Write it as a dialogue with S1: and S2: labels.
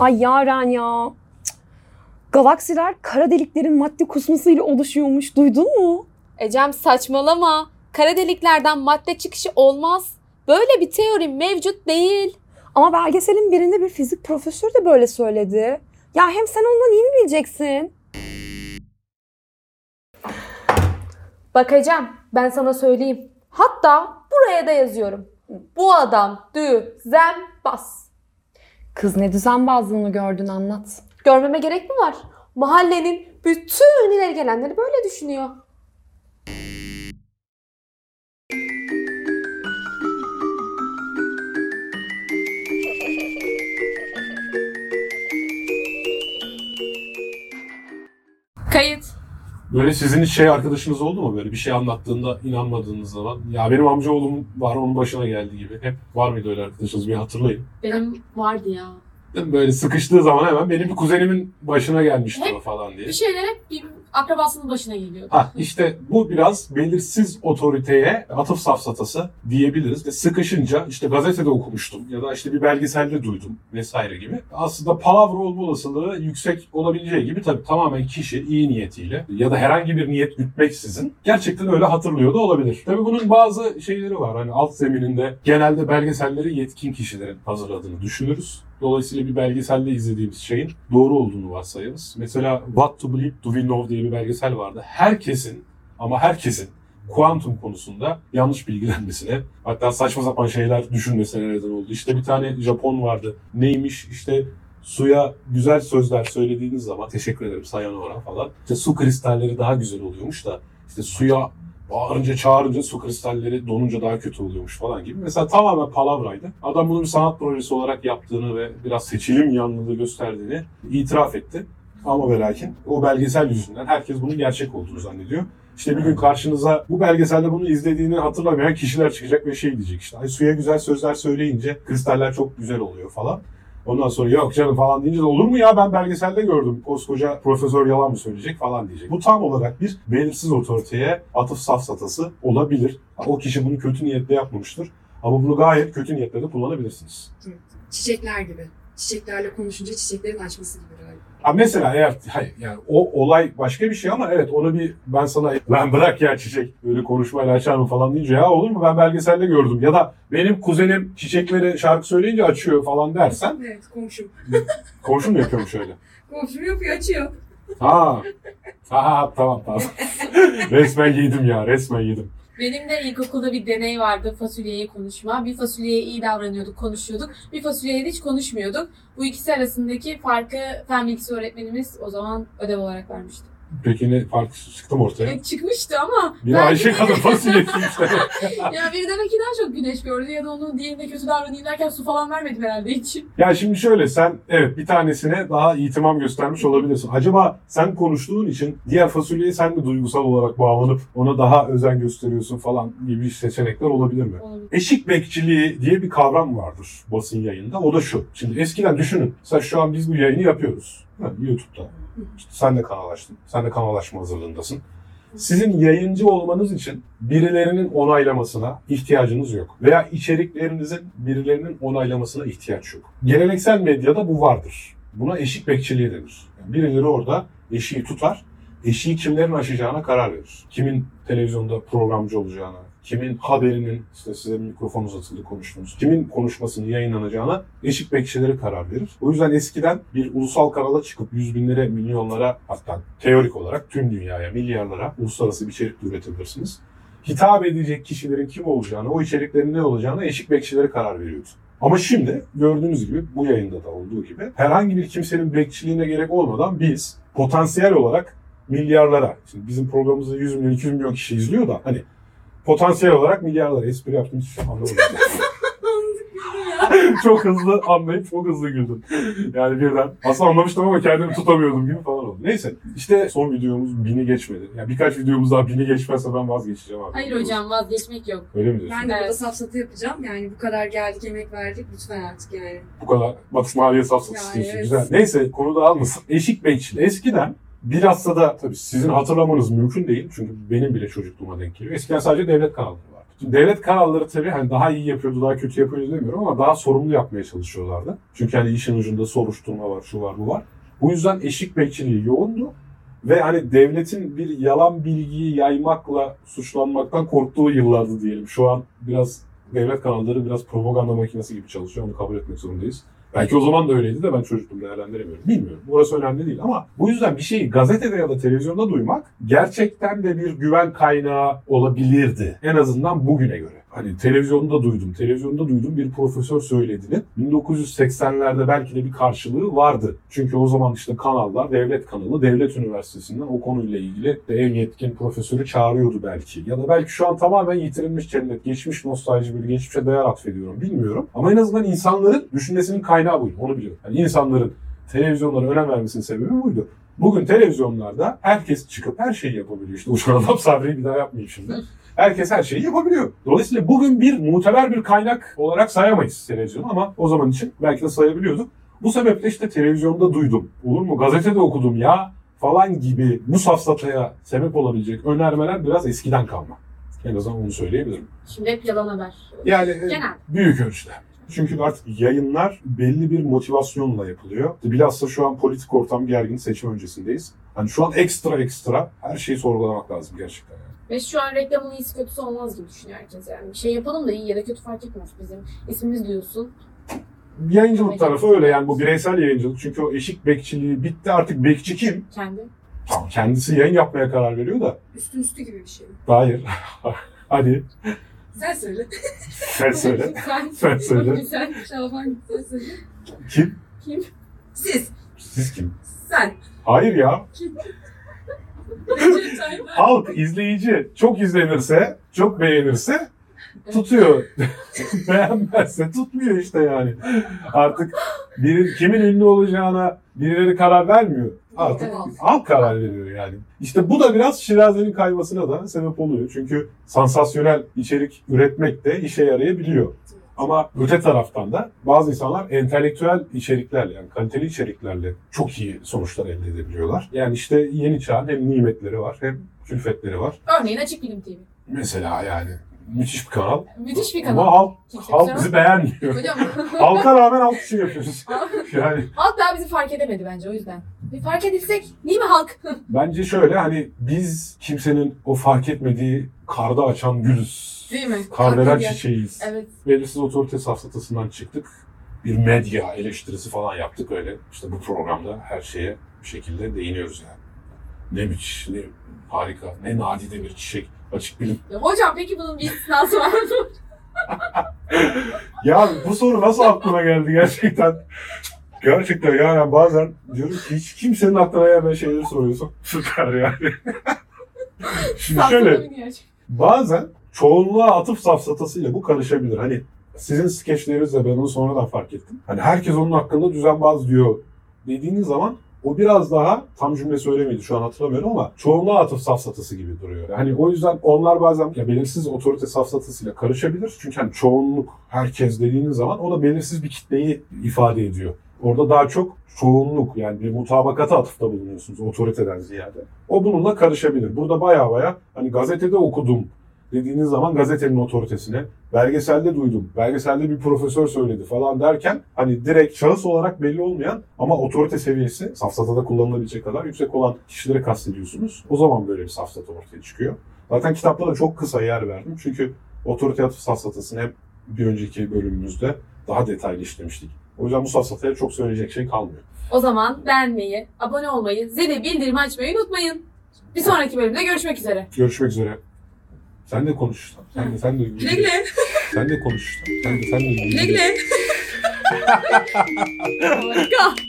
S1: Ay Yaren ya. Cık. Galaksiler kara deliklerin madde kusmasıyla oluşuyormuş. Duydun mu?
S2: Ecem saçmalama. Kara deliklerden madde çıkışı olmaz. Böyle bir teori mevcut değil.
S1: Ama belgeselin birinde bir fizik profesörü de böyle söyledi. Ya hem sen ondan iyi mi bileceksin?
S2: Bak Ecem ben sana söyleyeyim. Hatta buraya da yazıyorum. Bu adam düzenbaz.
S1: Kız ne düzenbazlığını gördün anlat.
S2: Görmeme gerek mi var? Mahallenin bütün ileri gelenleri böyle düşünüyor. Kayıt.
S3: Böyle sizin hiç şey arkadaşınız oldu mu böyle bir şey anlattığında inanmadığınız zaman? Ya benim amcaoğlum var onun başına geldi gibi. Hep var mıydı öyle arkadaşınız bir hatırlayın.
S2: Benim vardı ya.
S3: Değil mi? Böyle sıkıştığı zaman hemen benim bir kuzenimin başına gelmişti
S4: Hep
S3: o falan diye.
S4: Bir şeyler hep bir akrabasının başına geliyor.
S3: Ha işte bu biraz belirsiz otoriteye atıf safsatası diyebiliriz. Ve sıkışınca işte gazetede okumuştum ya da işte bir belgeselde duydum vesaire gibi. Aslında palavra olma olasılığı yüksek olabileceği gibi tabii tamamen kişi iyi niyetiyle ya da herhangi bir niyet gütmeksizin gerçekten öyle hatırlıyor da olabilir. Tabii bunun bazı şeyleri var. Hani alt zemininde genelde belgeselleri yetkin kişilerin hazırladığını düşünürüz. Dolayısıyla bir belgeselde izlediğimiz şeyin doğru olduğunu varsayarız. Mesela What to Believe Do We Know diye bir belgesel vardı. Herkesin ama herkesin kuantum konusunda yanlış bilgilenmesine hatta saçma sapan şeyler düşünmesine neden oldu. İşte bir tane Japon vardı. Neymiş işte suya güzel sözler söylediğiniz zaman teşekkür ederim sayonara falan. İşte su kristalleri daha güzel oluyormuş da işte suya bağırınca çağırınca su kristalleri donunca daha kötü oluyormuş falan gibi. Mesela tamamen palavraydı. Adam bunu bir sanat projesi olarak yaptığını ve biraz seçilim yanlılığı gösterdiğini itiraf etti. Ama ve lakin o belgesel yüzünden herkes bunun gerçek olduğunu zannediyor. İşte bir gün karşınıza bu belgeselde bunu izlediğini hatırlamayan kişiler çıkacak ve şey diyecek işte. Ay suya güzel sözler söyleyince kristaller çok güzel oluyor falan. Ondan sonra yok canım falan deyince de olur mu ya ben belgeselde gördüm. Koskoca profesör yalan mı söyleyecek falan diyecek. Bu tam olarak bir belirsiz otoriteye atıf safsatası olabilir. O kişi bunu kötü niyetle yapmamıştır. Ama bunu gayet kötü niyetle de kullanabilirsiniz.
S5: Çiçekler gibi. Çiçeklerle konuşunca çiçeklerin açması gibi galiba.
S3: Ha mesela eğer hayır, yani o olay başka bir şey ama evet onu bir ben sana lan bırak ya çiçek böyle konuşmayla açar mı falan deyince ya olur mu ben belgeselde gördüm ya da benim kuzenim çiçeklere şarkı söyleyince açıyor falan dersen
S5: Evet komşum.
S3: komşum mu yapıyormuş öyle?
S5: Komşum yapıyor açıyor.
S3: Ha. Ha tamam tamam. resmen yedim ya resmen yedim.
S4: Benim de ilkokulda bir deney vardı fasulyeyi konuşma. Bir fasulyeye iyi davranıyorduk, konuşuyorduk. Bir fasulyeye hiç konuşmuyorduk. Bu ikisi arasındaki farkı fen bilgisi öğretmenimiz o zaman ödev olarak vermişti.
S3: Peki ne fark çıktı mı ortaya?
S4: E, çıkmıştı ama
S3: Bir
S4: belki
S3: Ayşe kadın fasulyesi işte.
S4: ya biri demek ki daha çok güneş gördü ya da onun diğerine kötü davranayım derken su falan vermedim herhalde hiç.
S3: Ya şimdi şöyle sen evet bir tanesine daha itimam göstermiş olabilirsin. Acaba sen konuştuğun için diğer fasulyeye sen de duygusal olarak bağlanıp ona daha özen gösteriyorsun falan gibi seçenekler olabilir mi?
S4: Olabilir.
S3: Eşik bekçiliği diye bir kavram vardır basın yayında. O da şu. Şimdi eskiden düşünün. Mesela şu an biz bu yayını yapıyoruz. Ha, YouTube'da. İşte sen de kanal açtın. Sen de kanal açma hazırlığındasın. Sizin yayıncı olmanız için birilerinin onaylamasına ihtiyacınız yok. Veya içeriklerinizin birilerinin onaylamasına ihtiyaç yok. Geleneksel medyada bu vardır. Buna eşik bekçiliği denir. Birileri orada eşiği tutar, eşiği kimlerin aşacağına karar verir. Kimin televizyonda programcı olacağına, kimin haberinin, işte size mikrofon uzatıldı konuştunuz, kimin konuşmasının yayınlanacağına eşik bekçileri karar verir. O yüzden eskiden bir ulusal kanala çıkıp yüz binlere, milyonlara hatta teorik olarak tüm dünyaya, milyarlara uluslararası bir içerik üretebilirsiniz. Hitap edecek kişilerin kim olacağına, o içeriklerin ne olacağına eşik bekçileri karar veriyordu. Ama şimdi gördüğünüz gibi bu yayında da olduğu gibi herhangi bir kimsenin bekçiliğine gerek olmadan biz potansiyel olarak milyarlara, şimdi bizim programımızda 100 milyon, 200 milyon kişi izliyor da hani potansiyel olarak milyarlara espri yaptım hiç anlamadım. çok hızlı anlayıp çok hızlı güldüm. Yani birden. Aslında anlamıştım ama kendimi tutamıyordum gibi falan oldu. Neyse işte son videomuz bini geçmedi. Yani birkaç videomuz daha bini geçmezse ben vazgeçeceğim abi.
S4: Hayır hocam vazgeçmek yok.
S3: Öyle mi diyorsun?
S5: Ben de burada safsatı yapacağım. Yani bu kadar geldik emek verdik lütfen artık yani.
S3: Bu kadar Batı Maliye safsat
S5: Yani
S3: istiyorsun.
S5: evet.
S3: Güzel. Neyse konu dağılmasın. Eşik bekçili. Eskiden bilhassa da tabii sizin hatırlamanız mümkün değil. Çünkü benim bile çocukluğuma denk geliyor. Eskiden sadece devlet kanalları vardı. Şimdi devlet kanalları tabii hani daha iyi yapıyordu, daha kötü yapıyordu demiyorum ama daha sorumlu yapmaya çalışıyorlardı. Çünkü hani işin ucunda soruşturma var, şu var, bu var. Bu yüzden eşik bekçiliği yoğundu. Ve hani devletin bir yalan bilgiyi yaymakla suçlanmaktan korktuğu yıllardı diyelim. Şu an biraz devlet kanalları biraz propaganda makinesi gibi çalışıyor. Onu kabul etmek zorundayız. Belki o zaman da öyleydi de ben çocuktum değerlendiremiyorum. Bilmiyorum. Burası önemli değil ama bu yüzden bir şeyi gazetede ya da televizyonda duymak gerçekten de bir güven kaynağı olabilirdi. En azından bugüne göre. Hani televizyonda duydum, televizyonda duydum bir profesör söylediğini. 1980'lerde belki de bir karşılığı vardı. Çünkü o zaman işte kanallar, devlet kanalı, devlet üniversitesinden o konuyla ilgili de en yetkin profesörü çağırıyordu belki. Ya da belki şu an tamamen yitirilmiş cennet, geçmiş nostalji, böyle geçmişe değer atfediyorum bilmiyorum. Ama en azından insanların düşünmesinin kaynağı buydu, onu biliyorum. Yani insanların televizyonlara önem vermesinin sebebi buydu. Bugün televizyonlarda herkes çıkıp her şeyi yapabiliyor. İşte uçan adam Sabri'yi bir daha yapmayayım şimdi. Herkes her şeyi yapabiliyor. Dolayısıyla bugün bir muteber bir kaynak olarak sayamayız televizyonu ama o zaman için belki de sayabiliyorduk. Bu sebeple işte televizyonda duydum. Olur mu? Gazetede okudum ya falan gibi bu safsataya sebep olabilecek önermeler biraz eskiden kalma. En azından onu söyleyebilirim.
S4: Şimdi hep yalan haber.
S3: Yani e,
S4: Genel.
S3: büyük ölçüde. Çünkü artık yayınlar belli bir motivasyonla yapılıyor. Bilhassa şu an politik ortam gergin seçim öncesindeyiz. Hani şu an ekstra ekstra her şeyi sorgulamak lazım gerçekten. yani.
S4: Ve şu an reklamın iyisi kötüsü olmaz gibi düşünüyor herkes yani. Bir şey yapalım da iyi ya da kötü fark etmez bizim. ismimiz duyulsun.
S3: Yayıncılık tarafı öyle yani bu bireysel yayıncılık. Çünkü o eşik bekçiliği bitti artık bekçi kim?
S4: Kendi.
S3: Tamam, kendisi yayın yapmaya karar veriyor da.
S5: Üstü üstü gibi bir şey.
S3: Hayır. Hadi
S5: Sen söyle.
S3: sen söyle.
S4: sen,
S3: Sen söyle.
S4: Sen Şaban
S5: Sen söyle.
S3: Kim?
S4: kim?
S5: Siz.
S3: Siz kim?
S5: Sen.
S3: Hayır ya. Halk, izleyici çok izlenirse, çok beğenirse tutuyor. Beğenmezse tutmuyor işte yani. Artık biri, kimin ünlü olacağına birileri karar vermiyor. Artık
S4: Evet.
S3: halk karar veriyor yani. İşte bu da biraz Şiraze'nin kaymasına da sebep oluyor. Çünkü sansasyonel içerik üretmek de işe yarayabiliyor. Ama öte taraftan da bazı insanlar entelektüel içeriklerle yani kaliteli içeriklerle çok iyi sonuçlar elde edebiliyorlar. Yani işte yeni çağın hem nimetleri var hem külfetleri var.
S4: Örneğin Açık Bilim TV.
S3: Mesela yani müthiş bir kanal.
S4: Müthiş bir
S3: Ama
S4: kanal.
S3: halk,
S4: Kimse
S3: halk
S4: kusura
S3: bizi beğenmiyor.
S4: Hocam
S3: Halka rağmen halk için yapıyoruz. Yani
S4: halk daha bizi fark edemedi bence o yüzden. Bir fark edilsek değil mi halk?
S3: bence şöyle hani biz kimsenin o fark etmediği karda açan gülüz.
S4: Değil mi?
S3: Kardelen
S4: Hakikaten.
S3: çiçeğiyiz.
S4: Evet.
S3: belirsiz otorite safsatasından çıktık. Bir medya eleştirisi falan yaptık öyle. İşte bu programda her şeye bir şekilde değiniyoruz yani. Ne müthiş, ne harika, ne nadide bir çiçek. Açık bilim.
S4: Ya hocam peki bunun bir istisnası var mı?
S3: Ya bu soru nasıl aklıma geldi gerçekten? Gerçekten yani bazen diyorum ki hiç kimsenin aklına gelmeyen şeyleri soruyorsun. Süper yani. Şimdi şöyle, bazen çoğunluğa atıf safsatasıyla bu karışabilir. Hani sizin skeçlerinizde ben onu sonradan fark ettim. Hani herkes onun hakkında düzenbaz diyor dediğiniz zaman o biraz daha tam cümle söylemedi şu an hatırlamıyorum ama çoğunluğa atıf safsatası gibi duruyor. Hani o yüzden onlar bazen ya belirsiz otorite safsatasıyla karışabilir. Çünkü hani çoğunluk herkes dediğiniz zaman o da belirsiz bir kitleyi ifade ediyor. Orada daha çok çoğunluk yani bir mutabakata atıfta bulunuyorsunuz otoriteden ziyade. O bununla karışabilir. Burada baya baya hani gazetede okudum dediğiniz zaman gazetenin otoritesine, belgeselde duydum, belgeselde bir profesör söyledi falan derken hani direkt şahıs olarak belli olmayan ama otorite seviyesi safsatada kullanılabilecek kadar yüksek olan kişileri kastediyorsunuz. O zaman böyle bir safsata ortaya çıkıyor. Zaten kitapta da çok kısa yer verdim çünkü otorite atıf safsatasını hep bir önceki bölümümüzde daha detaylı işlemiştik. O yüzden bu safsataya çok söyleyecek şey kalmıyor.
S4: O zaman beğenmeyi, abone olmayı, zili bildirimi açmayı unutmayın. Bir sonraki bölümde görüşmek üzere.
S3: Görüşmek üzere. Sen de konuş. Sen de, sen de,
S5: Güle güle.
S3: sen de konuş. Sen de, sen de.
S5: Güle güle.
S4: Harika.